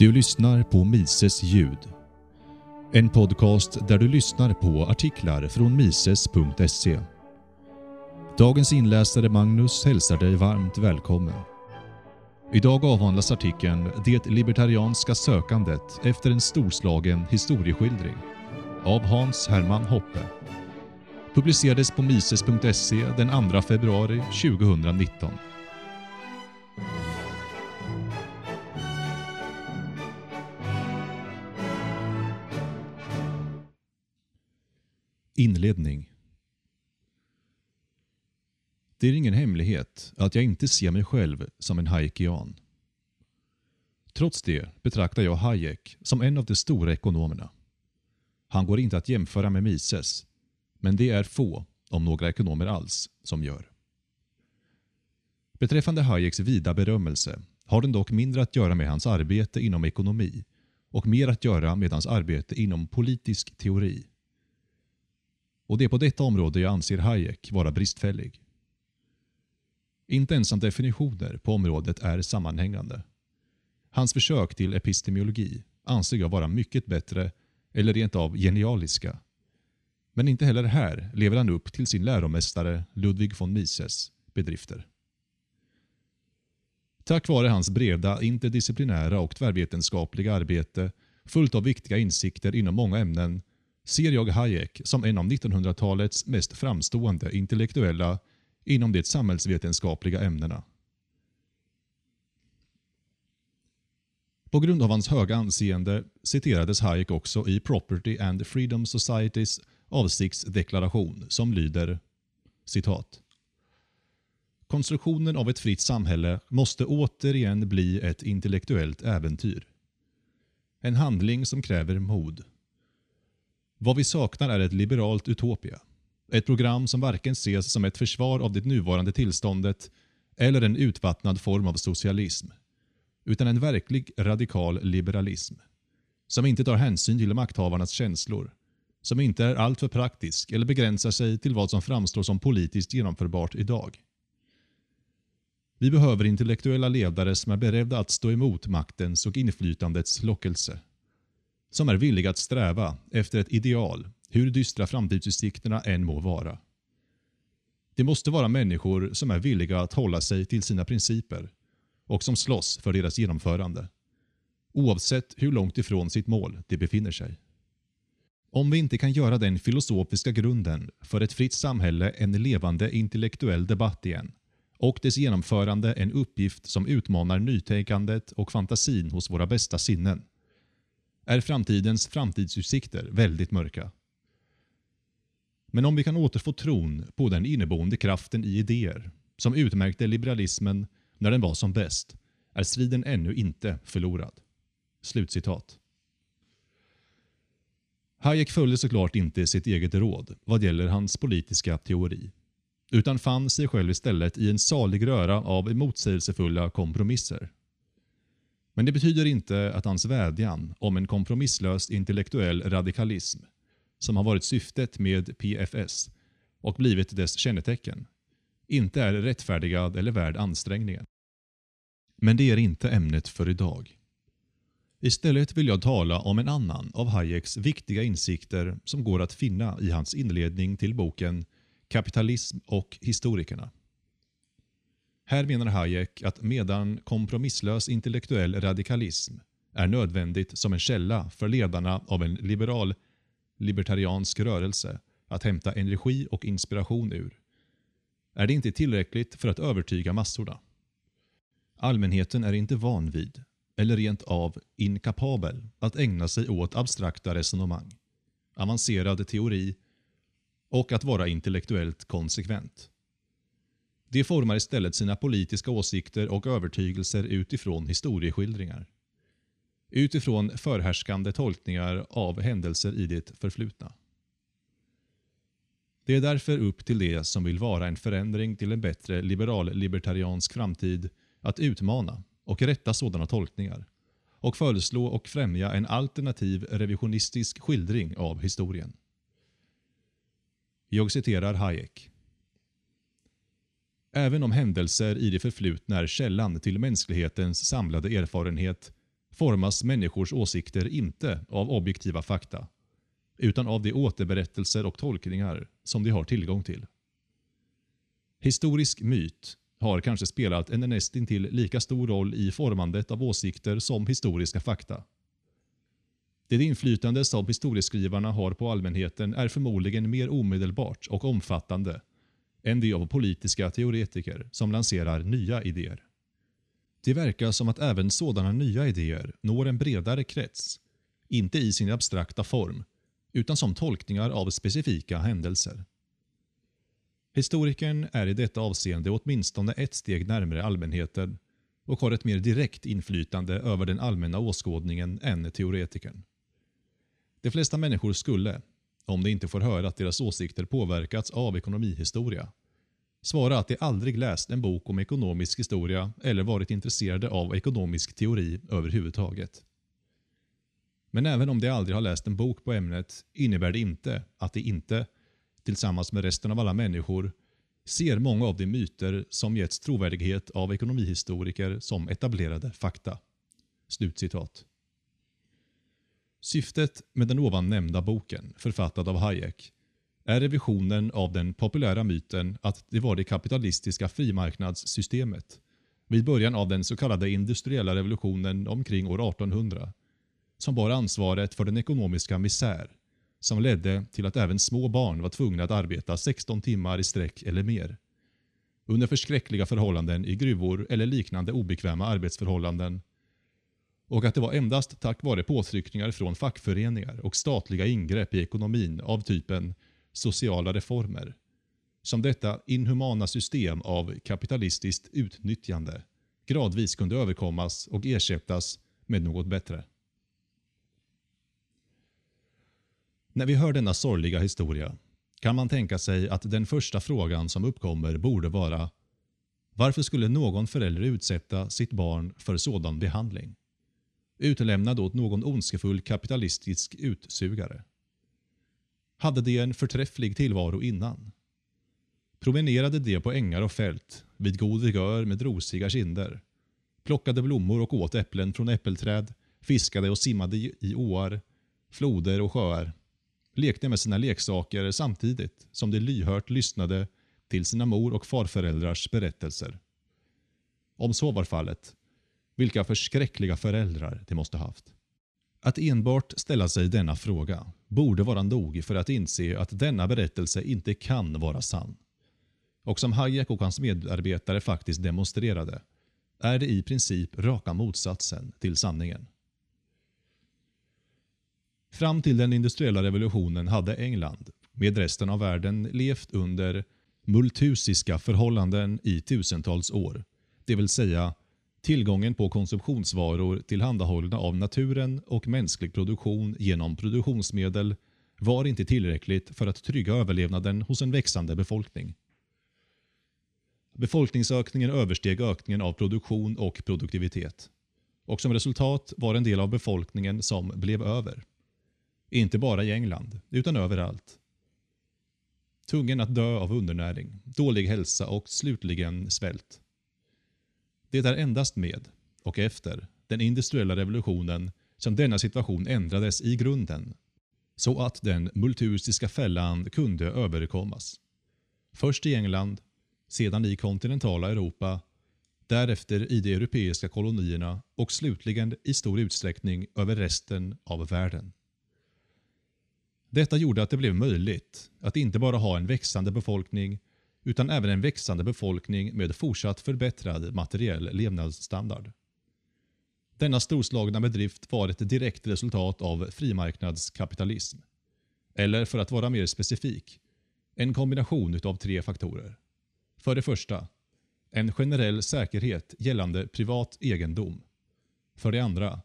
Du lyssnar på Mises ljud. En podcast där du lyssnar på artiklar från mises.se. Dagens inläsare Magnus hälsar dig varmt välkommen. Idag avhandlas artikeln “Det libertarianska sökandet efter en storslagen historieskildring” av Hans Hermann Hoppe. Publicerades på mises.se den 2 februari 2019. Inledning Det är ingen hemlighet att jag inte ser mig själv som en hayekian. Trots det betraktar jag Hayek som en av de stora ekonomerna. Han går inte att jämföra med Mises, men det är få, om några ekonomer alls, som gör. Beträffande Hayeks vida berömmelse har den dock mindre att göra med hans arbete inom ekonomi och mer att göra med hans arbete inom politisk teori. Och det är på detta område jag anser Hayek vara bristfällig. Inte ens hans definitioner på området är sammanhängande. Hans försök till epistemologi anser jag vara mycket bättre eller rent av genialiska. Men inte heller här lever han upp till sin läromästare Ludwig von Mises bedrifter. Tack vare hans breda interdisciplinära och tvärvetenskapliga arbete fullt av viktiga insikter inom många ämnen ser jag Hayek som en av 1900-talets mest framstående intellektuella inom de samhällsvetenskapliga ämnena. På grund av hans höga anseende citerades Hayek också i Property and Freedom Societys avsiktsdeklaration som lyder citat. Konstruktionen av ett fritt samhälle måste återigen bli ett intellektuellt äventyr. En handling som kräver mod. Vad vi saknar är ett liberalt utopia. Ett program som varken ses som ett försvar av det nuvarande tillståndet eller en utvattnad form av socialism, utan en verklig radikal liberalism. Som inte tar hänsyn till makthavarnas känslor, som inte är alltför praktisk eller begränsar sig till vad som framstår som politiskt genomförbart idag. Vi behöver intellektuella ledare som är beredda att stå emot maktens och inflytandets lockelse. Som är villiga att sträva efter ett ideal hur dystra framtidsutsikterna än må vara. Det måste vara människor som är villiga att hålla sig till sina principer och som slåss för deras genomförande, oavsett hur långt ifrån sitt mål de befinner sig. Om vi inte kan göra den filosofiska grunden för ett fritt samhälle en levande intellektuell debatt igen och dess genomförande en uppgift som utmanar nytänkandet och fantasin hos våra bästa sinnen, är framtidens framtidsutsikter väldigt mörka. Men om vi kan återfå tron på den inneboende kraften i idéer som utmärkte liberalismen när den var som bäst är striden ännu inte förlorad. Slutcitat. Hayek följde såklart inte sitt eget råd vad gäller hans politiska teori, utan fann sig själv istället i en salig röra av motsägelsefulla kompromisser. Men det betyder inte att hans vädjan om en kompromisslös intellektuell radikalism som har varit syftet med PFS och blivit dess kännetecken, inte är rättfärdigad eller värd ansträngningen. Men det är inte ämnet för idag. Istället vill jag tala om en annan av Hayeks viktiga insikter som går att finna i hans inledning till boken Kapitalism och historikerna. Här menar Hayek att medan kompromisslös intellektuell radikalism är nödvändigt som en källa för ledarna av en liberal libertariansk rörelse att hämta energi och inspiration ur, är det inte tillräckligt för att övertyga massorna. Allmänheten är inte van vid, eller rent av inkapabel, att ägna sig åt abstrakta resonemang, avancerad teori och att vara intellektuellt konsekvent. De formar istället sina politiska åsikter och övertygelser utifrån historieskildringar utifrån förhärskande tolkningar av händelser i det förflutna. Det är därför upp till de som vill vara en förändring till en bättre liberal-libertariansk framtid att utmana och rätta sådana tolkningar och föreslå och främja en alternativ revisionistisk skildring av historien. Jag citerar Hayek. Även om händelser i det förflutna är källan till mänsklighetens samlade erfarenhet formas människors åsikter inte av objektiva fakta, utan av de återberättelser och tolkningar som de har tillgång till. Historisk myt har kanske spelat en nästintill lika stor roll i formandet av åsikter som historiska fakta. Det inflytande som historieskrivarna har på allmänheten är förmodligen mer omedelbart och omfattande än de av politiska teoretiker som lanserar nya idéer. Det verkar som att även sådana nya idéer når en bredare krets, inte i sin abstrakta form, utan som tolkningar av specifika händelser. Historikern är i detta avseende åtminstone ett steg närmare allmänheten och har ett mer direkt inflytande över den allmänna åskådningen än teoretikern. De flesta människor skulle, om de inte får höra att deras åsikter påverkats av ekonomihistoria, svara att de aldrig läst en bok om ekonomisk historia eller varit intresserade av ekonomisk teori överhuvudtaget. Men även om de aldrig har läst en bok på ämnet innebär det inte att de inte, tillsammans med resten av alla människor, ser många av de myter som getts trovärdighet av ekonomihistoriker som etablerade fakta.” Slutcitat. Syftet med den ovan nämnda boken, författad av Hayek, är revisionen av den populära myten att det var det kapitalistiska frimarknadssystemet vid början av den så kallade industriella revolutionen omkring år 1800 som bar ansvaret för den ekonomiska misär som ledde till att även små barn var tvungna att arbeta 16 timmar i sträck eller mer. Under förskräckliga förhållanden i gruvor eller liknande obekväma arbetsförhållanden och att det var endast tack vare påtryckningar från fackföreningar och statliga ingrepp i ekonomin av typen sociala reformer som detta inhumana system av kapitalistiskt utnyttjande gradvis kunde överkommas och ersättas med något bättre. När vi hör denna sorgliga historia kan man tänka sig att den första frågan som uppkommer borde vara varför skulle någon förälder utsätta sitt barn för sådan behandling? Utlämnad åt någon ondskefull kapitalistisk utsugare? Hade de en förträfflig tillvaro innan? Promenerade de på ängar och fält vid god vigör med rosiga kinder? Plockade blommor och åt äpplen från äppelträd, fiskade och simmade i åar, floder och sjöar lekte med sina leksaker samtidigt som de lyhört lyssnade till sina mor och farföräldrars berättelser. Om så var fallet, vilka förskräckliga föräldrar de måste haft. Att enbart ställa sig denna fråga borde vara nog för att inse att denna berättelse inte kan vara sann. Och som Hayek och hans medarbetare faktiskt demonstrerade är det i princip raka motsatsen till sanningen. Fram till den industriella revolutionen hade England, med resten av världen, levt under multusiska förhållanden i tusentals år. Det vill säga tillgången på konsumtionsvaror tillhandahållna av naturen och mänsklig produktion genom produktionsmedel var inte tillräckligt för att trygga överlevnaden hos en växande befolkning. Befolkningsökningen översteg ökningen av produktion och produktivitet. Och som resultat var en del av befolkningen som blev över. Inte bara i England, utan överallt. Tvungen att dö av undernäring, dålig hälsa och slutligen svält. Det är endast med, och efter, den industriella revolutionen som denna situation ändrades i grunden så att den multuristiska fällan kunde överkommas. Först i England, sedan i kontinentala Europa, därefter i de europeiska kolonierna och slutligen i stor utsträckning över resten av världen. Detta gjorde att det blev möjligt att inte bara ha en växande befolkning utan även en växande befolkning med fortsatt förbättrad materiell levnadsstandard. Denna storslagna bedrift var ett direkt resultat av frimarknadskapitalism. Eller för att vara mer specifik, en kombination av tre faktorer. För det första, en generell säkerhet gällande privat egendom. För det andra,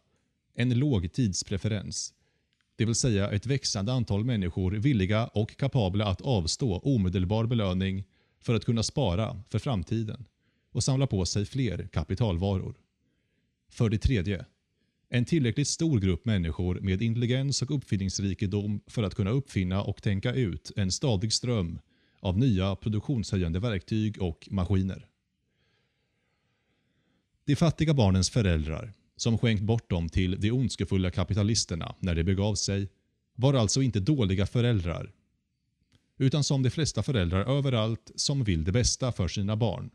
en låg tidspreferens det vill säga ett växande antal människor villiga och kapabla att avstå omedelbar belöning för att kunna spara för framtiden och samla på sig fler kapitalvaror. För det tredje, en tillräckligt stor grupp människor med intelligens och uppfinningsrikedom för att kunna uppfinna och tänka ut en stadig ström av nya produktionshöjande verktyg och maskiner. De fattiga barnens föräldrar som skänkt bort dem till de ondskefulla kapitalisterna när det begav sig, var alltså inte dåliga föräldrar, utan som de flesta föräldrar överallt som vill det bästa för sina barn,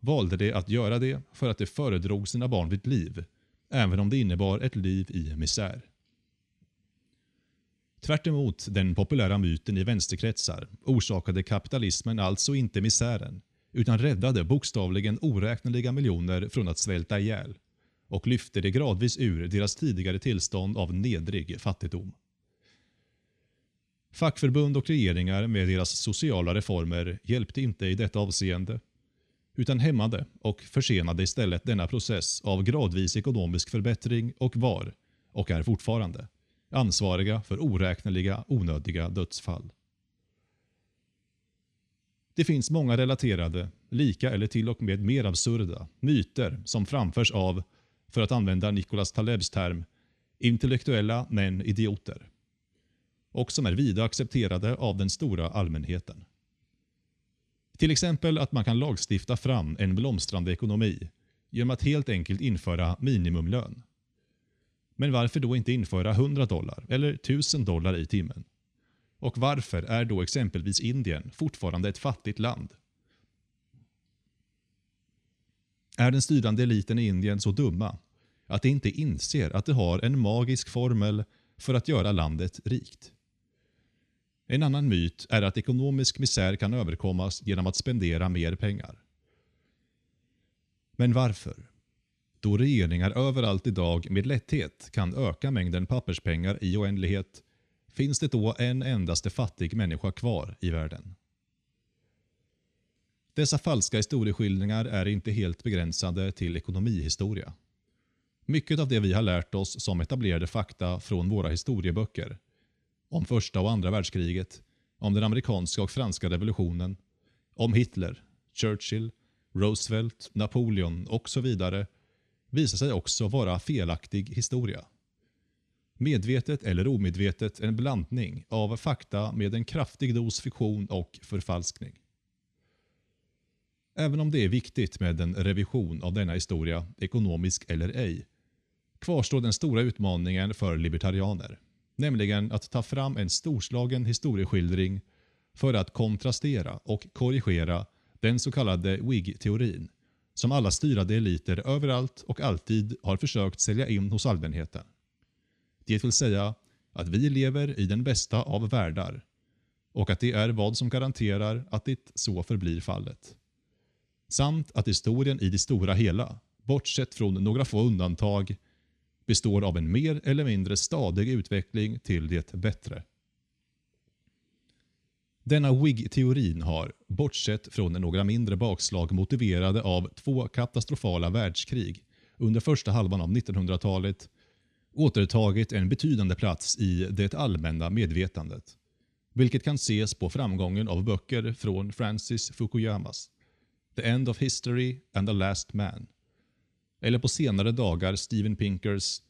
valde de att göra det för att de föredrog sina barn vid liv, även om det innebar ett liv i misär. Tvärt den populära myten i vänsterkretsar orsakade kapitalismen alltså inte misären, utan räddade bokstavligen oräkneliga miljoner från att svälta ihjäl och lyfte det gradvis ur deras tidigare tillstånd av nedrig fattigdom. Fackförbund och regeringar med deras sociala reformer hjälpte inte i detta avseende, utan hämmade och försenade istället denna process av gradvis ekonomisk förbättring och var, och är fortfarande, ansvariga för oräkneliga onödiga dödsfall. Det finns många relaterade, lika eller till och med mer absurda, myter som framförs av, för att använda Nicholas Talebs term, intellektuella men idioter. Och som är vida accepterade av den stora allmänheten. Till exempel att man kan lagstifta fram en blomstrande ekonomi genom att helt enkelt införa minimumlön. Men varför då inte införa 100 dollar eller 1000 dollar i timmen? Och varför är då exempelvis Indien fortfarande ett fattigt land? Är den styrande eliten i Indien så dumma att de inte inser att de har en magisk formel för att göra landet rikt? En annan myt är att ekonomisk misär kan överkommas genom att spendera mer pengar. Men varför? Då regeringar överallt idag med lätthet kan öka mängden papperspengar i oändlighet finns det då en endaste fattig människa kvar i världen. Dessa falska historieskildringar är inte helt begränsade till ekonomihistoria. Mycket av det vi har lärt oss som etablerade fakta från våra historieböcker om första och andra världskriget, om den amerikanska och franska revolutionen, om Hitler, Churchill, Roosevelt, Napoleon och så vidare visar sig också vara felaktig historia. Medvetet eller omedvetet en blandning av fakta med en kraftig dos fiktion och förfalskning. Även om det är viktigt med en revision av denna historia, ekonomisk eller ej, kvarstår den stora utmaningen för libertarianer nämligen att ta fram en storslagen historieskildring för att kontrastera och korrigera den så kallade WIG-teorin som alla styrande eliter överallt och alltid har försökt sälja in hos allmänheten. Det vill säga att vi lever i den bästa av världar och att det är vad som garanterar att det så förblir fallet. Samt att historien i det stora hela, bortsett från några få undantag, består av en mer eller mindre stadig utveckling till det bättre. Denna WIG-teorin har, bortsett från några mindre bakslag motiverade av två katastrofala världskrig under första halvan av 1900-talet, återtagit en betydande plats i det allmänna medvetandet. Vilket kan ses på framgången av böcker från Francis Fukuyamas The End of History and the Last Man eller på senare dagar Steven Pinkers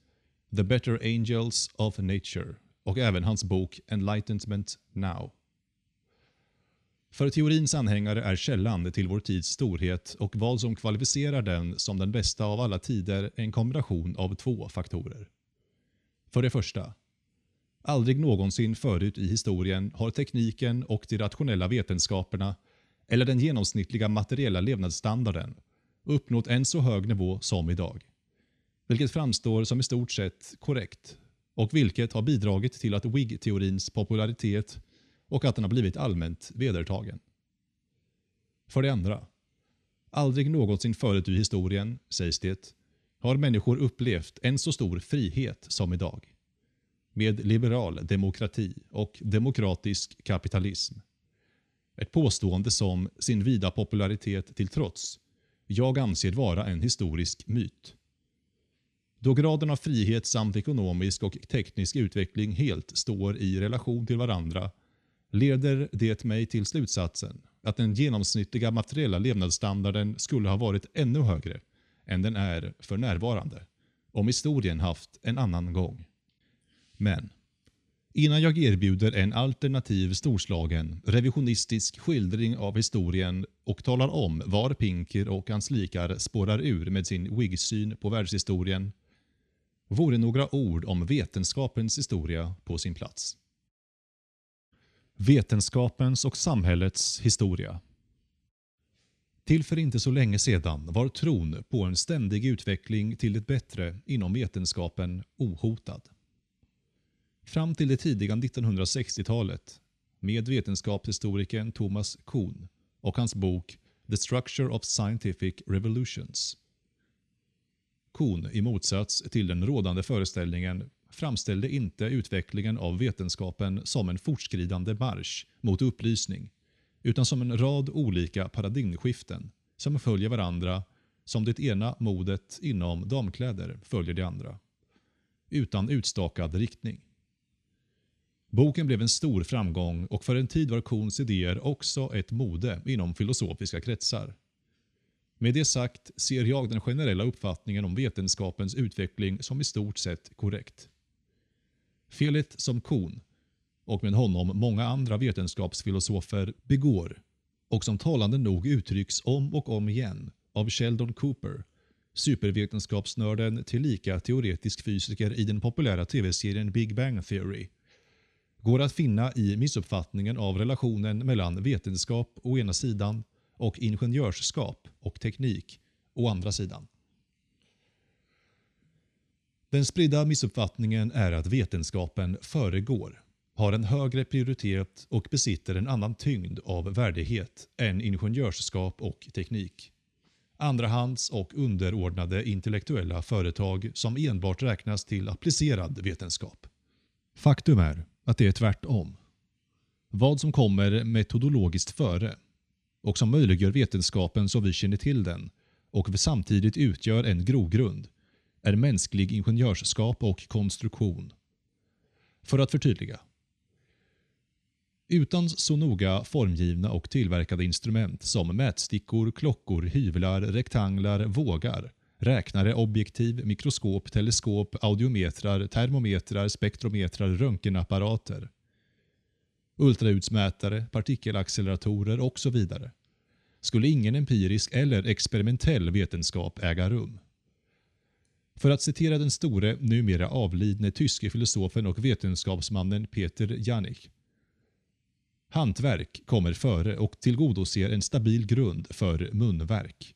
The Better Angels of Nature och även hans bok Enlightenment Now. För teorins anhängare är källan till vår tids storhet och vad som kvalificerar den som den bästa av alla tider en kombination av två faktorer. För det första. Aldrig någonsin förut i historien har tekniken och de rationella vetenskaperna eller den genomsnittliga materiella levnadsstandarden uppnått en så hög nivå som idag. Vilket framstår som i stort sett korrekt och vilket har bidragit till att WIG-teorins popularitet och att den har blivit allmänt vedertagen. För det andra. Aldrig någonsin förut i historien, sägs det, har människor upplevt en så stor frihet som idag. Med liberal demokrati och demokratisk kapitalism. Ett påstående som, sin vida popularitet till trots, jag anser vara en historisk myt. Då graden av frihet samt ekonomisk och teknisk utveckling helt står i relation till varandra leder det mig till slutsatsen att den genomsnittliga materiella levnadsstandarden skulle ha varit ännu högre än den är för närvarande om historien haft en annan gång. Men innan jag erbjuder en alternativ storslagen revisionistisk skildring av historien och talar om var Pinker och hans likar spårar ur med sin Whig-syn på världshistorien vore några ord om vetenskapens historia på sin plats. Vetenskapens och samhällets historia Till för inte så länge sedan var tron på en ständig utveckling till det bättre inom vetenskapen ohotad. Fram till det tidiga 1960-talet med vetenskapshistorikern Thomas Kuhn och hans bok The Structure of Scientific Revolutions. Kuhn, i motsats till den rådande föreställningen, framställde inte utvecklingen av vetenskapen som en fortskridande marsch mot upplysning, utan som en rad olika paradigmskiften som följer varandra som det ena modet inom damkläder följer det andra. Utan utstakad riktning. Boken blev en stor framgång och för en tid var Kuhns idéer också ett mode inom filosofiska kretsar. Med det sagt ser jag den generella uppfattningen om vetenskapens utveckling som i stort sett korrekt. Felet som Kuhn, och med honom många andra vetenskapsfilosofer, begår och som talande nog uttrycks om och om igen av Sheldon Cooper, supervetenskapsnörden tillika teoretisk fysiker i den populära tv-serien Big Bang Theory, går att finna i missuppfattningen av relationen mellan vetenskap å ena sidan och ingenjörskap och teknik å andra sidan. Den spridda missuppfattningen är att vetenskapen föregår, har en högre prioritet och besitter en annan tyngd av värdighet än ingenjörskap och teknik. Andrahands och underordnade intellektuella företag som enbart räknas till applicerad vetenskap. Faktum är att det är tvärtom. Vad som kommer metodologiskt före och som möjliggör vetenskapen som vi känner till den och samtidigt utgör en grogrund är mänsklig ingenjörskap och konstruktion. För att förtydliga. Utan så noga formgivna och tillverkade instrument som mätstickor, klockor, hyvlar, rektanglar, vågar, räknare, objektiv, mikroskop, teleskop, audiometrar, termometrar, spektrometrar, röntgenapparater, ultraljudsmätare, partikelacceleratorer och så vidare skulle ingen empirisk eller experimentell vetenskap äga rum. För att citera den store, numera avlidne tyske filosofen och vetenskapsmannen Peter Janich. Hantverk kommer före och tillgodoser en stabil grund för munverk.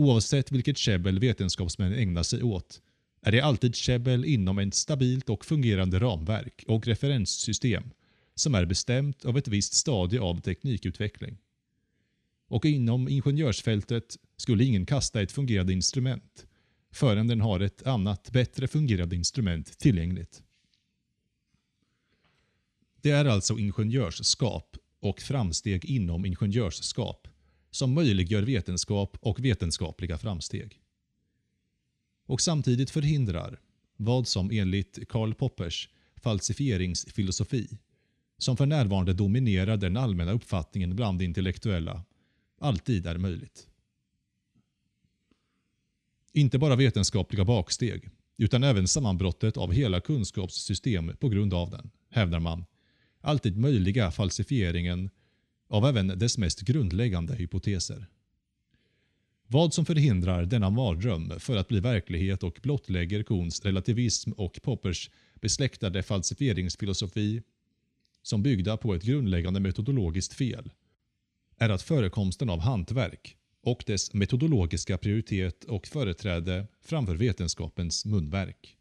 Oavsett vilket käbbel vetenskapsmän ägnar sig åt är det alltid käbbel inom ett stabilt och fungerande ramverk och referenssystem som är bestämt av ett visst stadie av teknikutveckling. Och inom ingenjörsfältet skulle ingen kasta ett fungerande instrument förrän den har ett annat, bättre fungerande instrument tillgängligt. Det är alltså ingenjörsskap och framsteg inom ingenjörsskap som möjliggör vetenskap och vetenskapliga framsteg. Och samtidigt förhindrar vad som enligt Karl Poppers falsifieringsfilosofi, som för närvarande dominerar den allmänna uppfattningen bland intellektuella, alltid är möjligt. Inte bara vetenskapliga baksteg, utan även sammanbrottet av hela kunskapssystem på grund av den, hävdar man, alltid möjliga falsifieringen av även dess mest grundläggande hypoteser. Vad som förhindrar denna mardröm för att bli verklighet och blottlägger Kuhns relativism och Poppers besläktade falsifieringsfilosofi som byggda på ett grundläggande metodologiskt fel är att förekomsten av hantverk och dess metodologiska prioritet och företräde framför vetenskapens munverk.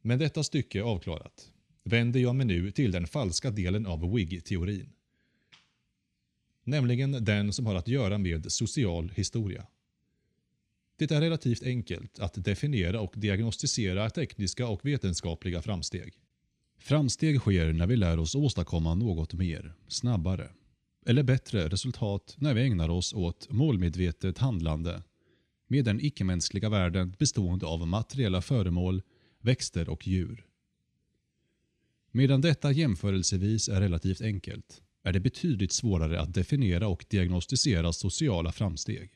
Med detta stycke avklarat vänder jag mig nu till den falska delen av WIG-teorin, Nämligen den som har att göra med social historia. Det är relativt enkelt att definiera och diagnostisera tekniska och vetenskapliga framsteg. Framsteg sker när vi lär oss åstadkomma något mer, snabbare. Eller bättre resultat när vi ägnar oss åt målmedvetet handlande med den icke-mänskliga världen bestående av materiella föremål, växter och djur. Medan detta jämförelsevis är relativt enkelt är det betydligt svårare att definiera och diagnostisera sociala framsteg.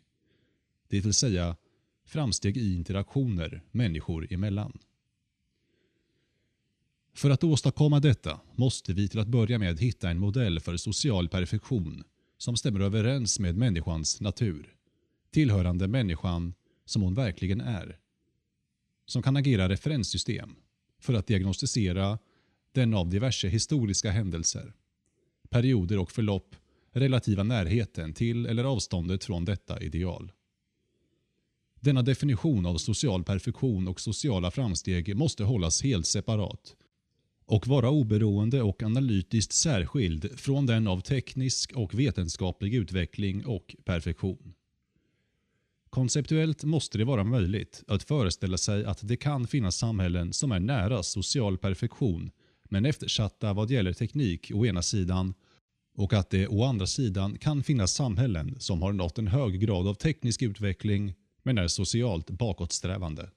Det vill säga framsteg i interaktioner människor emellan. För att åstadkomma detta måste vi till att börja med hitta en modell för social perfektion som stämmer överens med människans natur, tillhörande människan som hon verkligen är. Som kan agera referenssystem för att diagnostisera vikten av diverse historiska händelser, perioder och förlopp relativa närheten till eller avståndet från detta ideal. Denna definition av social perfektion och sociala framsteg måste hållas helt separat och vara oberoende och analytiskt särskild från den av teknisk och vetenskaplig utveckling och perfektion. Konceptuellt måste det vara möjligt att föreställa sig att det kan finnas samhällen som är nära social perfektion men eftersatta vad gäller teknik å ena sidan och att det å andra sidan kan finnas samhällen som har nått en hög grad av teknisk utveckling men är socialt bakåtsträvande.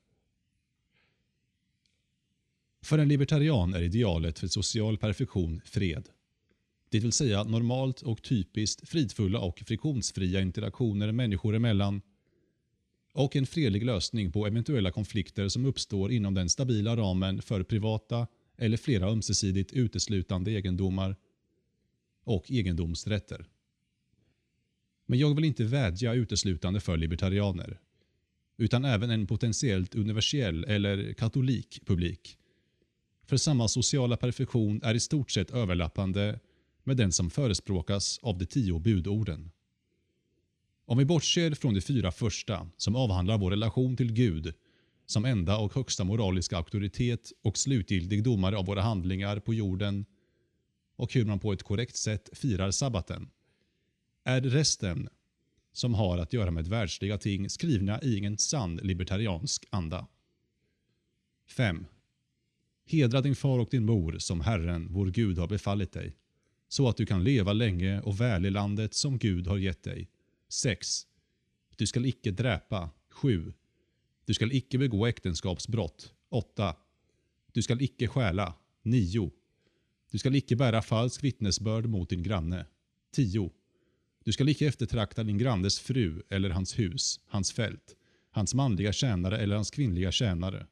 För en libertarian är idealet för social perfektion fred. Det vill säga normalt och typiskt fridfulla och friktionsfria interaktioner människor emellan och en fredlig lösning på eventuella konflikter som uppstår inom den stabila ramen för privata eller flera ömsesidigt uteslutande egendomar och egendomsrätter. Men jag vill inte vädja uteslutande för libertarianer, utan även en potentiellt universell eller katolik publik. För samma sociala perfektion är i stort sett överlappande med den som förespråkas av de tio budorden. Om vi bortser från de fyra första, som avhandlar vår relation till Gud, som enda och högsta moraliska auktoritet och slutgiltig domare av våra handlingar på jorden och hur man på ett korrekt sätt firar sabbaten, är resten som har att göra med världsliga ting skrivna i ingen sann libertariansk anda. 5. Hedra din far och din mor som Herren, vår Gud, har befallit dig, så att du kan leva länge och väl i landet som Gud har gett dig. 6. Du skall icke dräpa. 7. Du skall icke begå äktenskapsbrott. 8. Du skall icke stjäla. 9. Du skall icke bära falsk vittnesbörd mot din granne. 10. Du skall icke eftertrakta din grannes fru eller hans hus, hans fält, hans manliga tjänare eller hans kvinnliga tjänare,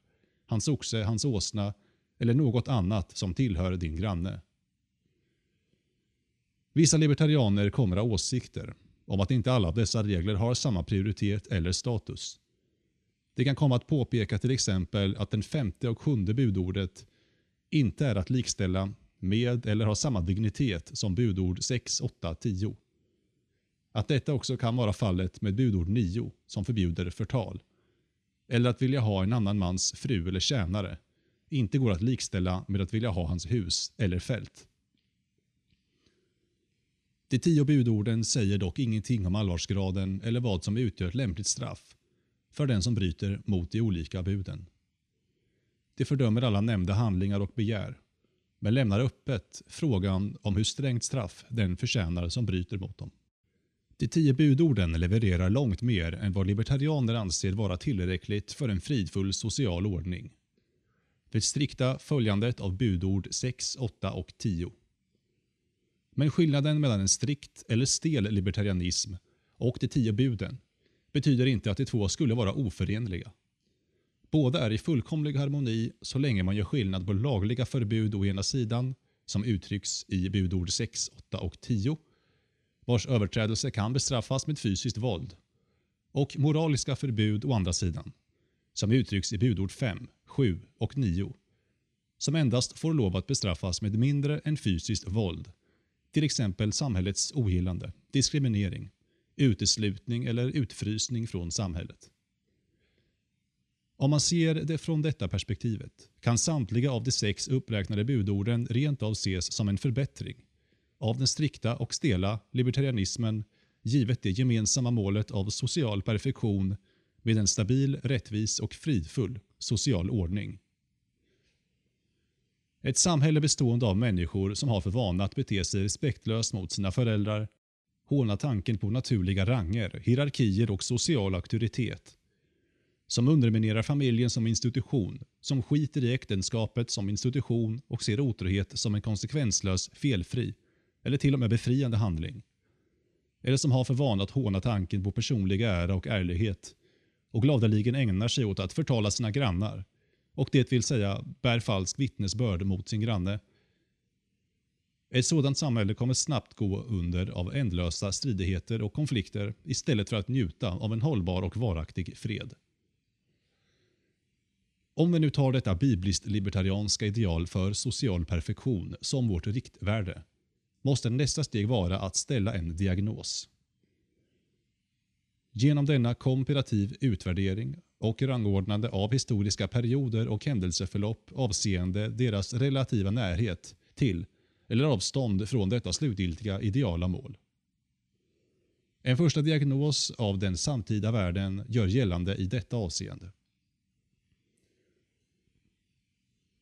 hans oxe, hans åsna eller något annat som tillhör din granne. Vissa libertarianer kommer ha åsikter om att inte alla av dessa regler har samma prioritet eller status. Det kan komma att påpeka till exempel att den femte och sjunde budordet inte är att likställa med eller har samma dignitet som budord 6, 8, 10. Att detta också kan vara fallet med budord 9 som förbjuder förtal. Eller att vilja ha en annan mans fru eller tjänare inte går att likställa med att vilja ha hans hus eller fält. De tio budorden säger dock ingenting om allvarsgraden eller vad som utgör ett lämpligt straff för den som bryter mot de olika buden. De fördömer alla nämnda handlingar och begär, men lämnar öppet frågan om hur strängt straff den förtjänar som bryter mot dem. De tio budorden levererar långt mer än vad libertarianer anser vara tillräckligt för en fridfull social ordning. Det strikta följandet av budord 6, 8 och 10. Men skillnaden mellan en strikt eller stel libertarianism och de tio buden betyder inte att de två skulle vara oförenliga. Båda är i fullkomlig harmoni så länge man gör skillnad på lagliga förbud å ena sidan, som uttrycks i budord 6, 8 och 10, vars överträdelse kan bestraffas med fysiskt våld, och moraliska förbud å andra sidan, som uttrycks i budord 5, 7 och 9, som endast får lov att bestraffas med mindre än fysiskt våld, till exempel samhällets ogillande, diskriminering, uteslutning eller utfrysning från samhället. Om man ser det från detta perspektivet kan samtliga av de sex uppräknade budorden rent av ses som en förbättring av den strikta och stela libertarianismen givet det gemensamma målet av social perfektion med en stabil, rättvis och fridfull social ordning. Ett samhälle bestående av människor som har för vana att bete sig respektlöst mot sina föräldrar, håna tanken på naturliga ranger, hierarkier och social auktoritet. Som underminerar familjen som institution, som skiter i äktenskapet som institution och ser otrohet som en konsekvenslös, felfri eller till och med befriande handling. Eller som har för vana att håna tanken på personlig ära och ärlighet och gladeligen ägnar sig åt att förtala sina grannar och det vill säga bär falsk vittnesbörd mot sin granne. Ett sådant samhälle kommer snabbt gå under av ändlösa stridigheter och konflikter istället för att njuta av en hållbar och varaktig fred. Om vi nu tar detta bibliskt libertarianska ideal för social perfektion som vårt riktvärde, måste nästa steg vara att ställa en diagnos. Genom denna komparativ utvärdering och rangordnande av historiska perioder och händelseförlopp avseende deras relativa närhet till eller avstånd från detta slutgiltiga ideala mål. En första diagnos av den samtida världen gör gällande i detta avseende.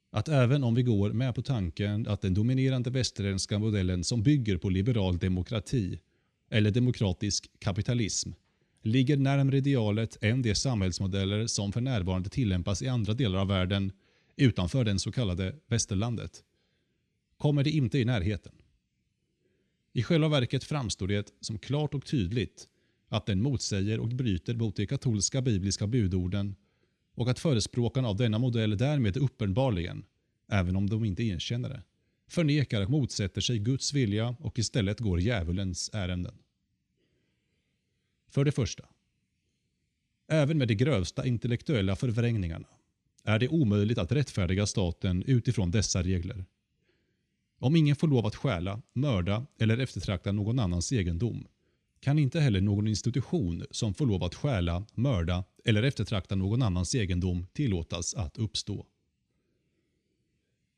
Att även om vi går med på tanken att den dominerande västerländska modellen som bygger på liberal demokrati eller demokratisk kapitalism ligger närmare idealet än de samhällsmodeller som för närvarande tillämpas i andra delar av världen utanför den så kallade västerlandet, kommer det inte i närheten. I själva verket framstår det som klart och tydligt att den motsäger och bryter mot de katolska bibliska budorden och att förespråkarna av denna modell därmed uppenbarligen, även om de inte erkänner det, förnekar och motsätter sig Guds vilja och istället går djävulens ärenden. För det första. Även med de grövsta intellektuella förvrängningarna är det omöjligt att rättfärdiga staten utifrån dessa regler. Om ingen får lov att stjäla, mörda eller eftertrakta någon annans egendom kan inte heller någon institution som får lov att stjäla, mörda eller eftertrakta någon annans egendom tillåtas att uppstå.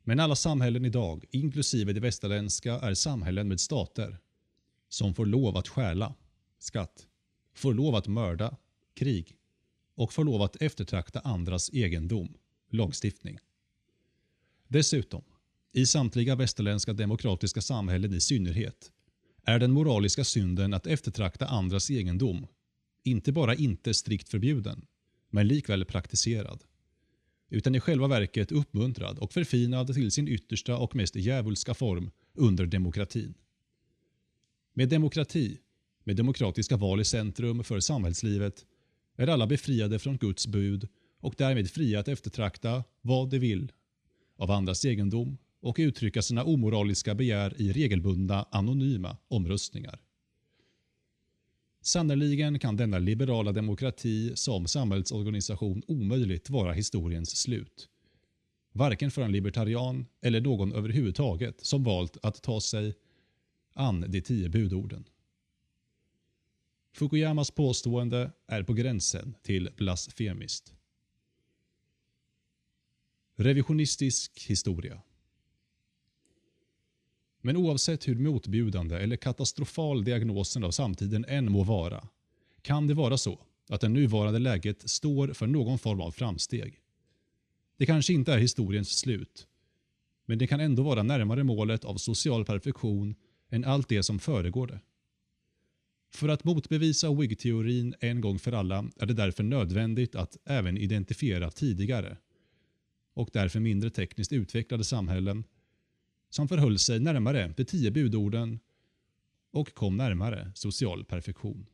Men alla samhällen idag, inklusive de västerländska, är samhällen med stater som får lov att stjäla, skatt, får lov att mörda, krig och får lov att eftertrakta andras egendom, lagstiftning. Dessutom, i samtliga västerländska demokratiska samhällen i synnerhet, är den moraliska synden att eftertrakta andras egendom inte bara inte strikt förbjuden, men likväl praktiserad. Utan i själva verket uppmuntrad och förfinad till sin yttersta och mest djävulska form under demokratin. Med demokrati med demokratiska val i centrum för samhällslivet är alla befriade från Guds bud och därmed fria att eftertrakta vad de vill av andras egendom och uttrycka sina omoraliska begär i regelbundna anonyma omröstningar. Sannerligen kan denna liberala demokrati som samhällsorganisation omöjligt vara historiens slut. Varken för en libertarian eller någon överhuvudtaget som valt att ta sig an de tio budorden. Fukuyamas påstående är på gränsen till blasfemiskt. Revisionistisk historia men oavsett hur motbjudande eller katastrofal diagnosen av samtiden än må vara, kan det vara så att det nuvarande läget står för någon form av framsteg. Det kanske inte är historiens slut, men det kan ändå vara närmare målet av social perfektion än allt det som föregår det. För att motbevisa Whig-teorin en gång för alla är det därför nödvändigt att även identifiera tidigare och därför mindre tekniskt utvecklade samhällen som förhöll sig närmare de tio budorden och kom närmare social perfektion.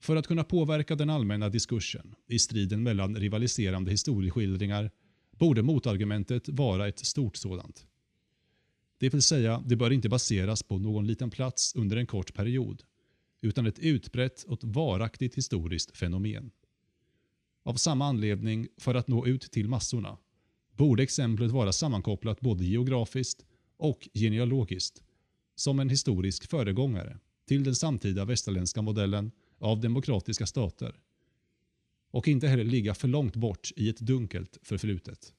För att kunna påverka den allmänna diskursen i striden mellan rivaliserande historieskildringar borde motargumentet vara ett stort sådant. Det vill säga, det bör inte baseras på någon liten plats under en kort period, utan ett utbrett och varaktigt historiskt fenomen. Av samma anledning, för att nå ut till massorna, borde exemplet vara sammankopplat både geografiskt och genealogiskt som en historisk föregångare till den samtida västerländska modellen av demokratiska stater och inte heller ligga för långt bort i ett dunkelt förflutet.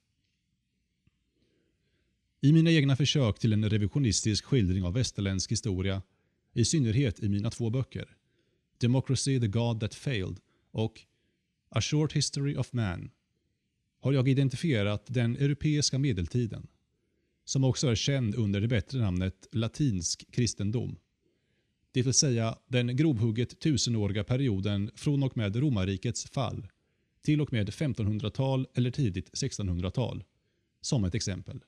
I mina egna försök till en revisionistisk skildring av västerländsk historia, i synnerhet i mina två böcker, Democracy the God That Failed och A Short History of Man, har jag identifierat den europeiska medeltiden, som också är känd under det bättre namnet latinsk kristendom. Det vill säga den grovhugget tusenåriga perioden från och med romarrikets fall till och med 1500-tal eller tidigt 1600-tal, som ett exempel.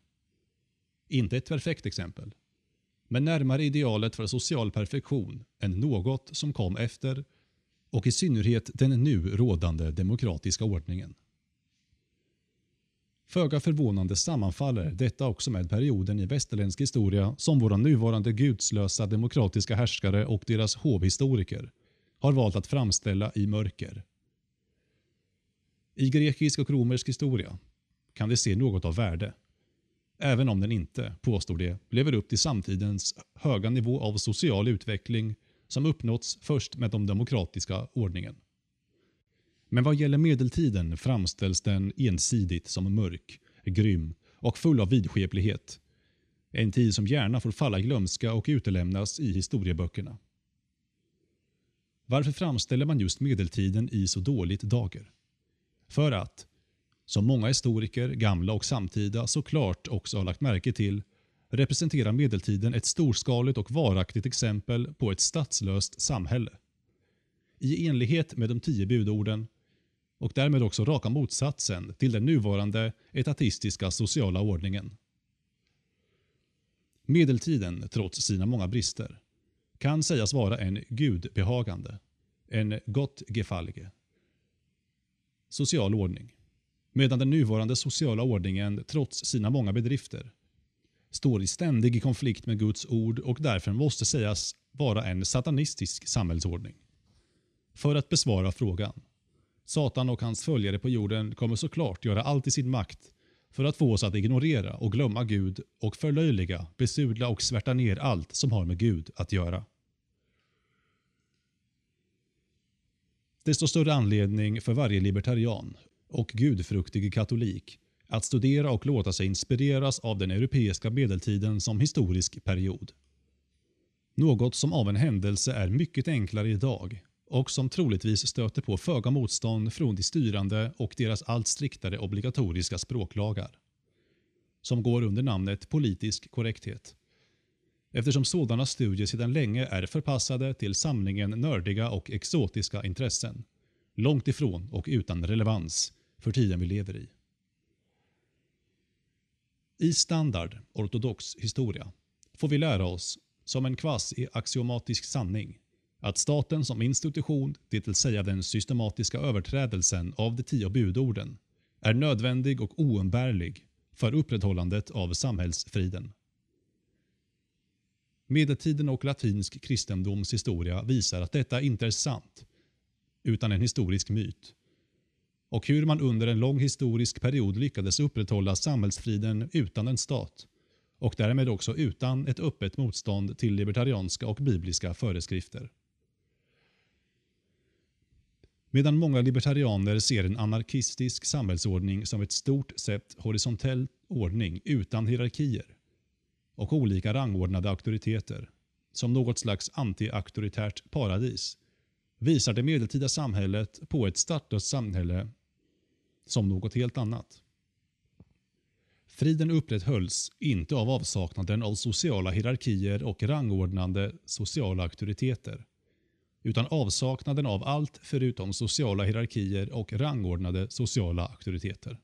Inte ett perfekt exempel, men närmare idealet för social perfektion än något som kom efter och i synnerhet den nu rådande demokratiska ordningen. Föga förvånande sammanfaller detta också med perioden i västerländsk historia som våra nuvarande gudslösa demokratiska härskare och deras hovhistoriker har valt att framställa i mörker. I grekisk och romersk historia kan vi se något av värde, även om den inte, påstår det, lever upp till samtidens höga nivå av social utveckling som uppnåtts först med den demokratiska ordningen. Men vad gäller medeltiden framställs den ensidigt som mörk, grym och full av vidskeplighet. En tid som gärna får falla i glömska och utelämnas i historieböckerna. Varför framställer man just medeltiden i så dåligt dager? För att, som många historiker, gamla och samtida, såklart också har lagt märke till, representerar medeltiden ett storskaligt och varaktigt exempel på ett statslöst samhälle. I enlighet med de tio budorden och därmed också raka motsatsen till den nuvarande etatistiska sociala ordningen. Medeltiden, trots sina många brister, kan sägas vara en gudbehagande, en gottgefallige, social ordning. Medan den nuvarande sociala ordningen, trots sina många bedrifter, står i ständig konflikt med Guds ord och därför måste sägas vara en satanistisk samhällsordning. För att besvara frågan. Satan och hans följare på jorden kommer såklart göra allt i sin makt för att få oss att ignorera och glömma Gud och förlöjliga, besudla och svärta ner allt som har med Gud att göra. Desto större anledning för varje libertarian och gudfruktig katolik att studera och låta sig inspireras av den europeiska medeltiden som historisk period. Något som av en händelse är mycket enklare idag och som troligtvis stöter på föga motstånd från de styrande och deras allt striktare obligatoriska språklagar. Som går under namnet politisk korrekthet. Eftersom sådana studier sedan länge är förpassade till samlingen nördiga och exotiska intressen. Långt ifrån och utan relevans för tiden vi lever i. I standard ortodox historia får vi lära oss, som en kvass i axiomatisk sanning, att staten som institution, det vill säga den systematiska överträdelsen av de tio budorden, är nödvändig och oumbärlig för upprätthållandet av samhällsfriden. Medeltiden och latinsk kristendoms historia visar att detta inte är sant, utan en historisk myt. Och hur man under en lång historisk period lyckades upprätthålla samhällsfriden utan en stat och därmed också utan ett öppet motstånd till libertarianska och bibliska föreskrifter. Medan många libertarianer ser en anarkistisk samhällsordning som ett stort sett horisontell ordning utan hierarkier och olika rangordnade auktoriteter, som något slags anti-auktoritärt paradis, visar det medeltida samhället på ett startlöst samhälle som något helt annat. Friden upprätthölls inte av avsaknaden av sociala hierarkier och rangordnande sociala auktoriteter, utan avsaknaden av allt förutom sociala hierarkier och rangordnade sociala auktoriteter.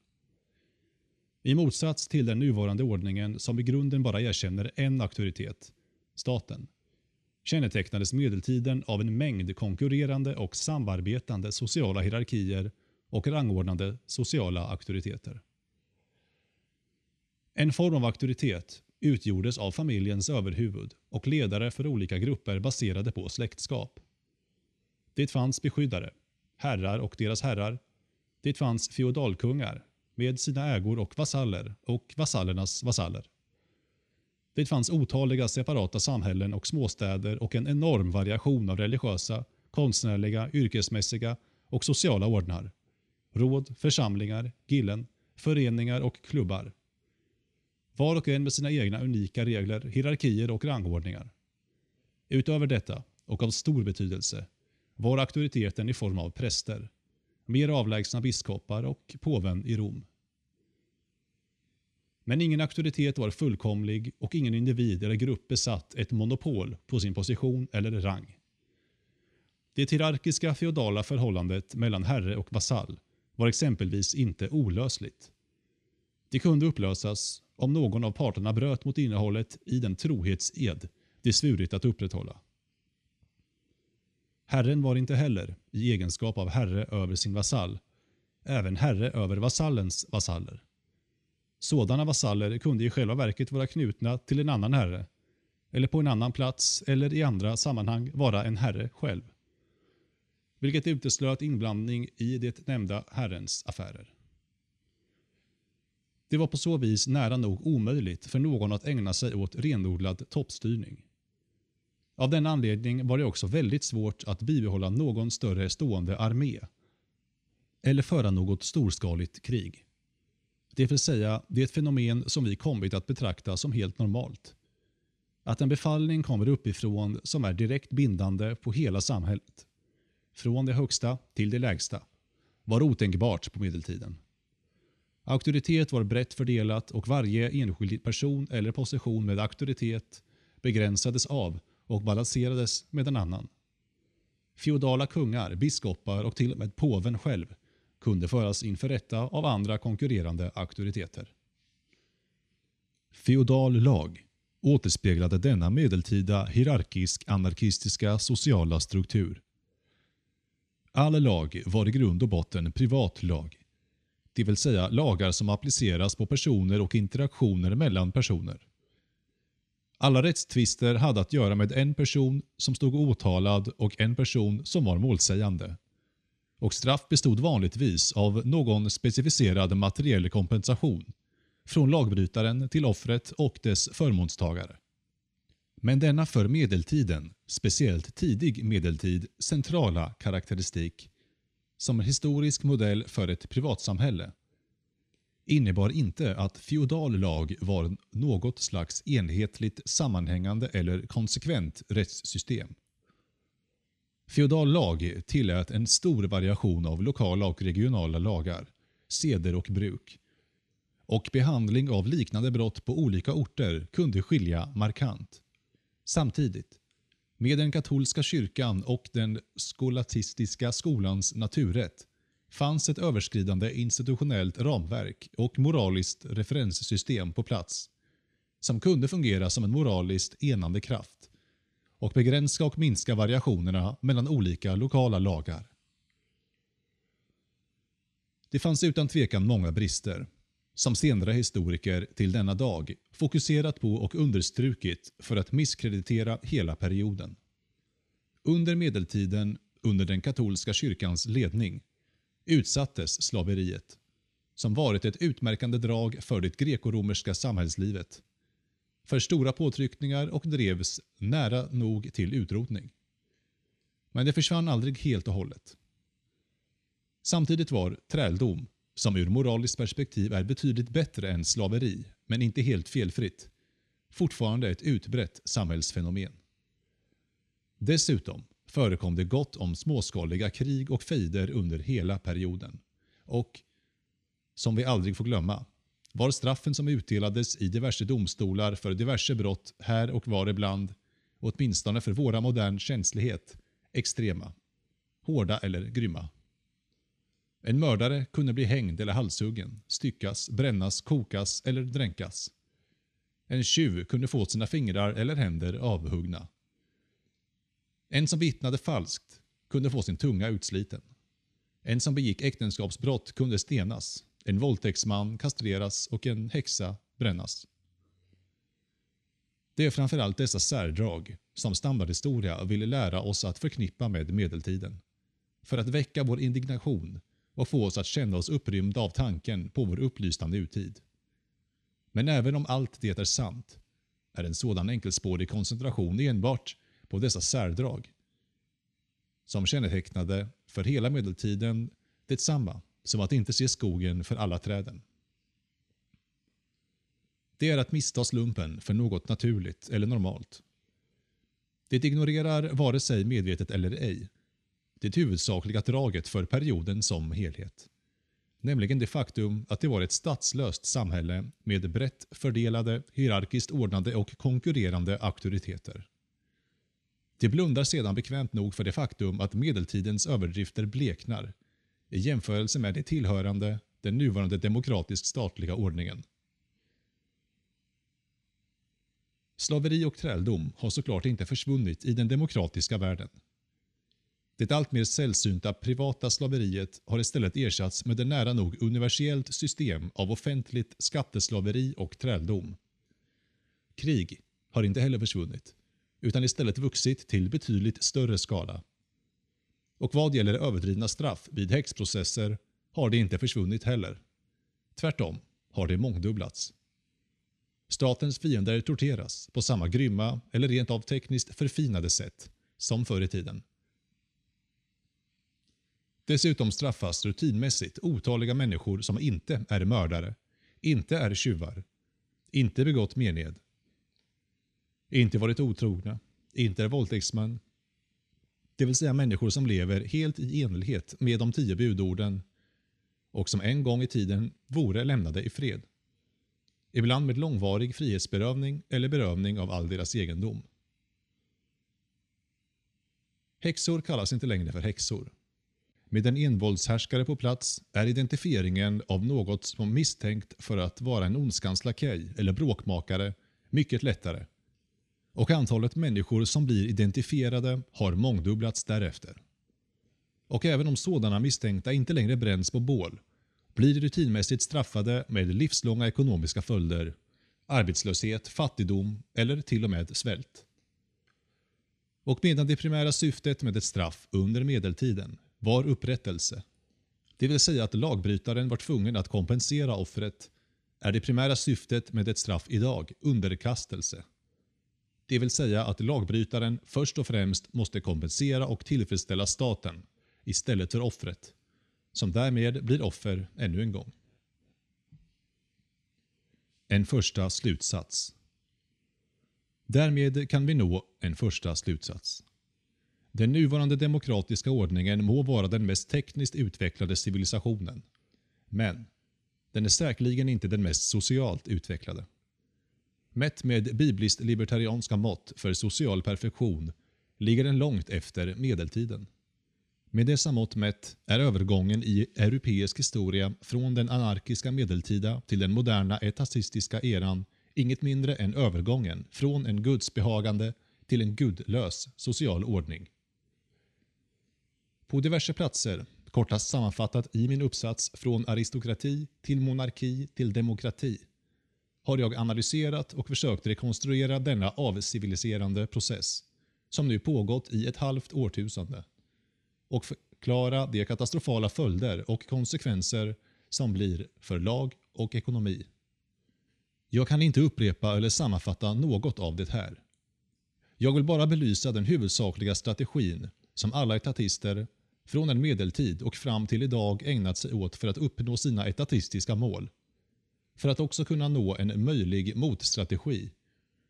I motsats till den nuvarande ordningen som i grunden bara erkänner en auktoritet, staten, kännetecknades medeltiden av en mängd konkurrerande och samarbetande sociala hierarkier och rangordnade sociala auktoriteter. En form av auktoritet utgjordes av familjens överhuvud och ledare för olika grupper baserade på släktskap. Det fanns beskyddare, herrar och deras herrar. Det fanns feodalkungar med sina ägor och vasaller och vasallernas vasaller. Det fanns otaliga separata samhällen och småstäder och en enorm variation av religiösa, konstnärliga, yrkesmässiga och sociala ordnar. Råd, församlingar, gillen, föreningar och klubbar. Var och en med sina egna unika regler, hierarkier och rangordningar. Utöver detta, och av stor betydelse, var auktoriteten i form av präster, mer avlägsna biskopar och påven i Rom. Men ingen auktoritet var fullkomlig och ingen individ eller grupp besatt ett monopol på sin position eller rang. Det hierarkiska feodala förhållandet mellan herre och vasall var exempelvis inte olösligt. Det kunde upplösas om någon av parterna bröt mot innehållet i den trohetsed de svurit att upprätthålla. Herren var inte heller, i egenskap av herre över sin vasall, även herre över vasallens vasaller. Sådana vasaller kunde i själva verket vara knutna till en annan herre, eller på en annan plats eller i andra sammanhang vara en herre själv. vilket uteslöt inblandning i det nämnda herrens affärer. Det var på så vis nära nog omöjligt för någon att ägna sig åt renodlad toppstyrning. Av den anledning var det också väldigt svårt att bibehålla någon större stående armé eller föra något storskaligt krig. Det vill säga, det är ett fenomen som vi kommit att betrakta som helt normalt. Att en befallning kommer uppifrån som är direkt bindande på hela samhället, från det högsta till det lägsta, var otänkbart på medeltiden. Auktoritet var brett fördelat och varje enskild person eller position med auktoritet begränsades av och balanserades med en annan. Feodala kungar, biskopar och till och med påven själv kunde föras inför rätta av andra konkurrerande auktoriteter. Feodal lag återspeglade denna medeltida hierarkisk-anarkistiska sociala struktur. All lag var i grund och botten privatlag, det vill säga lagar som appliceras på personer och interaktioner mellan personer. Alla rättstvister hade att göra med en person som stod åtalad och en person som var målsägande. Och straff bestod vanligtvis av någon specificerad materiell kompensation, från lagbrytaren till offret och dess förmånstagare. Men denna för medeltiden, speciellt tidig medeltid, centrala karaktäristik som en historisk modell för ett privatsamhälle innebar inte att feodal lag var något slags enhetligt sammanhängande eller konsekvent rättssystem. Feodal lag tillät en stor variation av lokala och regionala lagar, seder och bruk. Och behandling av liknande brott på olika orter kunde skilja markant. Samtidigt, med den katolska kyrkan och den skolatistiska skolans naturrätt fanns ett överskridande institutionellt ramverk och moraliskt referenssystem på plats som kunde fungera som en moraliskt enande kraft och begränsa och minska variationerna mellan olika lokala lagar. Det fanns utan tvekan många brister, som senare historiker till denna dag fokuserat på och understrukit för att misskreditera hela perioden. Under medeltiden, under den katolska kyrkans ledning, utsattes slaveriet, som varit ett utmärkande drag för det grekoromerska samhällslivet, för stora påtryckningar och drevs nära nog till utrotning. Men det försvann aldrig helt och hållet. Samtidigt var träldom, som ur moraliskt perspektiv är betydligt bättre än slaveri, men inte helt felfritt, fortfarande ett utbrett samhällsfenomen. Dessutom förekom det gott om småskaliga krig och fejder under hela perioden. Och, som vi aldrig får glömma, var straffen som utdelades i diverse domstolar för diverse brott här och var ibland, åtminstone för våra modern känslighet, extrema. Hårda eller grymma. En mördare kunde bli hängd eller halshuggen, styckas, brännas, kokas eller dränkas. En tjuv kunde få sina fingrar eller händer avhuggna. En som vittnade falskt kunde få sin tunga utsliten. En som begick äktenskapsbrott kunde stenas, en våldtäktsman kastreras och en häxa brännas. Det är framförallt dessa särdrag som standardhistoria ville lära oss att förknippa med medeltiden. För att väcka vår indignation och få oss att känna oss upprymda av tanken på vår upplysta nutid. Men även om allt det är sant är en sådan enkelspårig koncentration enbart på dessa särdrag som kännetecknade för hela medeltiden detsamma som att inte se skogen för alla träden. Det är att missta slumpen för något naturligt eller normalt. Det ignorerar vare sig medvetet eller ej det huvudsakliga draget för perioden som helhet. Nämligen det faktum att det var ett statslöst samhälle med brett fördelade, hierarkiskt ordnade och konkurrerande auktoriteter. Det blundar sedan bekvämt nog för det faktum att medeltidens överdrifter bleknar i jämförelse med det tillhörande den nuvarande demokratiskt statliga ordningen. Slaveri och träldom har såklart inte försvunnit i den demokratiska världen. Det alltmer sällsynta privata slaveriet har istället ersatts med ett nära nog universellt system av offentligt skatteslaveri och träldom. Krig har inte heller försvunnit, utan istället vuxit till betydligt större skala. Och vad gäller överdrivna straff vid häxprocesser har det inte försvunnit heller. Tvärtom har det mångdubblats. Statens fiender torteras på samma grymma eller rent av tekniskt förfinade sätt som förr i tiden. Dessutom straffas rutinmässigt otaliga människor som inte är mördare, inte är tjuvar, inte begått mened, inte varit otrogna, inte är våldtäktsmän. Det vill säga människor som lever helt i enlighet med de tio budorden och som en gång i tiden vore lämnade i fred. Ibland med långvarig frihetsberövning eller berövning av all deras egendom. Häxor kallas inte längre för häxor. Med en envåldshärskare på plats är identifieringen av något som misstänkt för att vara en ondskans lakej eller bråkmakare mycket lättare. Och antalet människor som blir identifierade har mångdubblats därefter. Och även om sådana misstänkta inte längre bränns på bål blir rutinmässigt straffade med livslånga ekonomiska följder, arbetslöshet, fattigdom eller till och med svält. Och medan det primära syftet med ett straff under medeltiden var upprättelse, det vill säga att lagbrytaren var tvungen att kompensera offret, är det primära syftet med ett straff idag underkastelse. Det vill säga att lagbrytaren först och främst måste kompensera och tillfredsställa staten istället för offret, som därmed blir offer ännu en gång. En första slutsats Därmed kan vi nå en första slutsats. Den nuvarande demokratiska ordningen må vara den mest tekniskt utvecklade civilisationen. Men den är säkerligen inte den mest socialt utvecklade. Mätt med bibliskt libertarianska mått för social perfektion ligger den långt efter medeltiden. Med dessa mått mätt är övergången i europeisk historia från den anarkiska medeltida till den moderna etatistiska eran inget mindre än övergången från en gudsbehagande till en gudlös social ordning. På diverse platser, kortast sammanfattat i min uppsats Från aristokrati till monarki till demokrati, har jag analyserat och försökt rekonstruera denna avciviliserande process, som nu pågått i ett halvt årtusende, och förklara de katastrofala följder och konsekvenser som blir för lag och ekonomi. Jag kan inte upprepa eller sammanfatta något av det här. Jag vill bara belysa den huvudsakliga strategin som alla etatister från en medeltid och fram till idag ägnat sig åt för att uppnå sina etatistiska mål. För att också kunna nå en möjlig motstrategi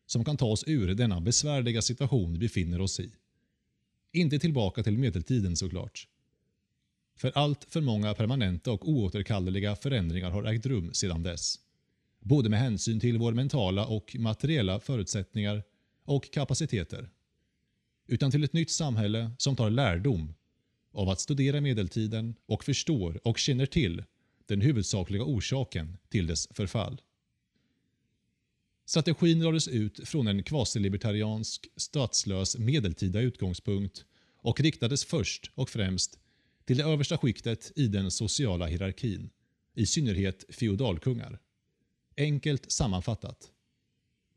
som kan ta oss ur denna besvärliga situation vi befinner oss i. Inte tillbaka till medeltiden såklart. För allt för många permanenta och oåterkalleliga förändringar har ägt rum sedan dess. Både med hänsyn till våra mentala och materiella förutsättningar och kapaciteter. Utan till ett nytt samhälle som tar lärdom av att studera medeltiden och förstår och känner till den huvudsakliga orsaken till dess förfall. Strategin lades ut från en kvasilibertariansk, statslös medeltida utgångspunkt och riktades först och främst till det översta skiktet i den sociala hierarkin, i synnerhet feodalkungar. Enkelt sammanfattat.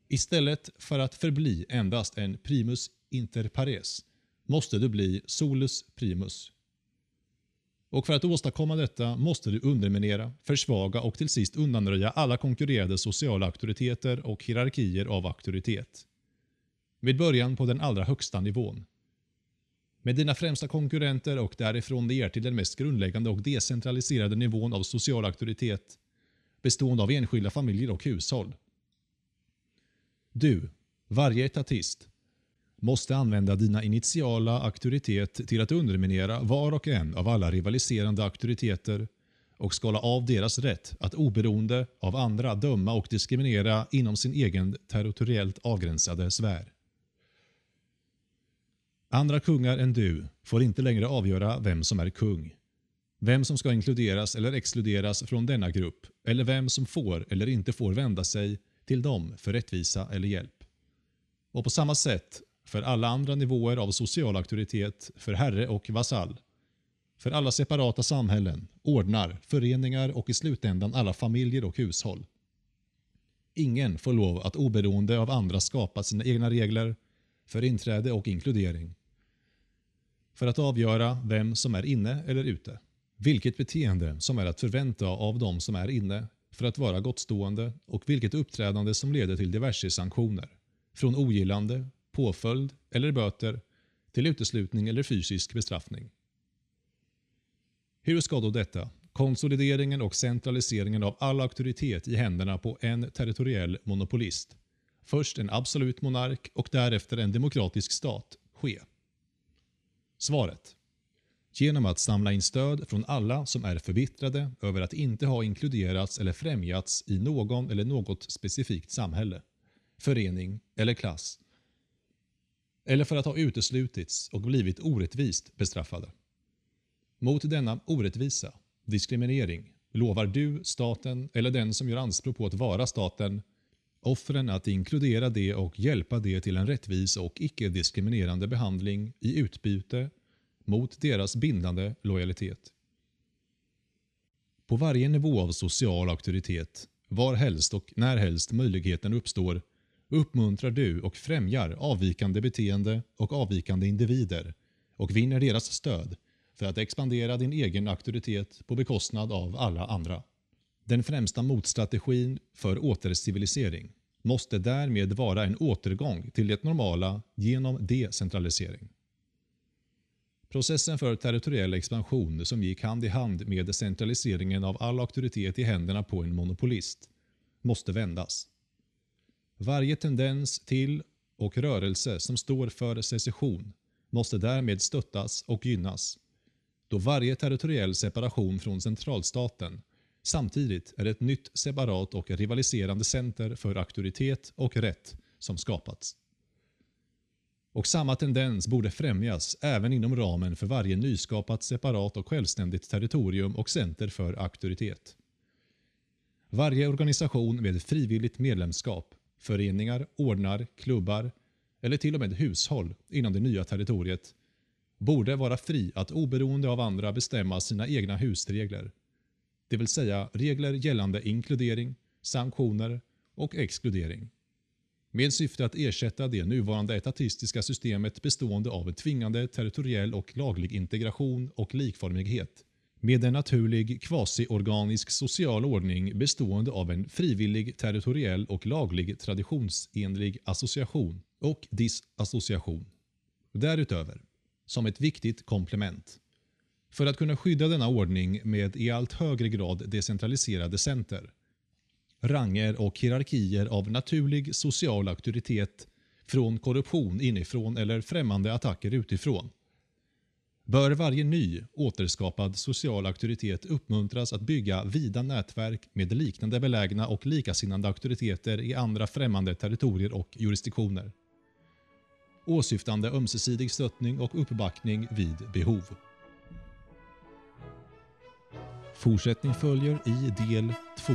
Istället för att förbli endast en primus inter pares måste du bli solus primus. Och för att åstadkomma detta måste du underminera, försvaga och till sist undanröja alla konkurrerande sociala auktoriteter och hierarkier av auktoritet. Med början på den allra högsta nivån. Med dina främsta konkurrenter och därifrån ner till den mest grundläggande och decentraliserade nivån av social auktoritet bestående av enskilda familjer och hushåll. Du, varje etatist, måste använda dina initiala auktoritet till att underminera var och en av alla rivaliserande auktoriteter och skala av deras rätt att oberoende av andra döma och diskriminera inom sin egen territoriellt avgränsade sfär. Andra kungar än du får inte längre avgöra vem som är kung. Vem som ska inkluderas eller exkluderas från denna grupp eller vem som får eller inte får vända sig till dem för rättvisa eller hjälp. Och på samma sätt för alla andra nivåer av social auktoritet, för herre och vasall. För alla separata samhällen, ordnar, föreningar och i slutändan alla familjer och hushåll. Ingen får lov att oberoende av andra skapa sina egna regler för inträde och inkludering. för att avgöra vem som är inne eller ute. Vilket beteende som är att förvänta av de som är inne för att vara gottstående och vilket uppträdande som leder till diverse sanktioner. Från ogillande, påföljd eller böter till uteslutning eller fysisk bestraffning. Hur ska då detta, konsolideringen och centraliseringen av all auktoritet i händerna på en territoriell monopolist, först en absolut monark och därefter en demokratisk stat, ske? Svaret. Genom att samla in stöd från alla som är förbittrade över att inte ha inkluderats eller främjats i någon eller något specifikt samhälle, förening eller klass. Eller för att ha uteslutits och blivit orättvist bestraffade. Mot denna orättvisa, diskriminering, lovar du, staten eller den som gör anspråk på att vara staten offren att inkludera det och hjälpa det till en rättvis och icke-diskriminerande behandling i utbyte mot deras bindande lojalitet. På varje nivå av social auktoritet, var helst och när helst möjligheten uppstår, uppmuntrar du och främjar avvikande beteende och avvikande individer och vinner deras stöd för att expandera din egen auktoritet på bekostnad av alla andra. Den främsta motstrategin för återcivilisering måste därmed vara en återgång till det normala genom decentralisering. Processen för territoriell expansion som gick hand i hand med centraliseringen av all auktoritet i händerna på en monopolist måste vändas. Varje tendens till och rörelse som står för secession måste därmed stöttas och gynnas, då varje territoriell separation från centralstaten samtidigt är ett nytt separat och rivaliserande center för auktoritet och rätt som skapats. Och samma tendens borde främjas även inom ramen för varje nyskapat separat och självständigt territorium och center för auktoritet. Varje organisation med frivilligt medlemskap, föreningar, ordnar, klubbar eller till och med hushåll inom det nya territoriet borde vara fri att oberoende av andra bestämma sina egna husregler. Det vill säga regler gällande inkludering, sanktioner och exkludering med syfte att ersätta det nuvarande etatistiska systemet bestående av en tvingande territoriell och laglig integration och likformighet med en naturlig kvasiorganisk social ordning bestående av en frivillig territoriell och laglig traditionsenlig association och disassociation. Därutöver, som ett viktigt komplement, för att kunna skydda denna ordning med i allt högre grad decentraliserade center ranger och hierarkier av naturlig social auktoritet från korruption inifrån eller främmande attacker utifrån bör varje ny återskapad social auktoritet uppmuntras att bygga vida nätverk med liknande belägna och likasinnande auktoriteter i andra främmande territorier och jurisdiktioner. Åsyftande ömsesidig stöttning och uppbackning vid behov. Fortsättning följer i del 2.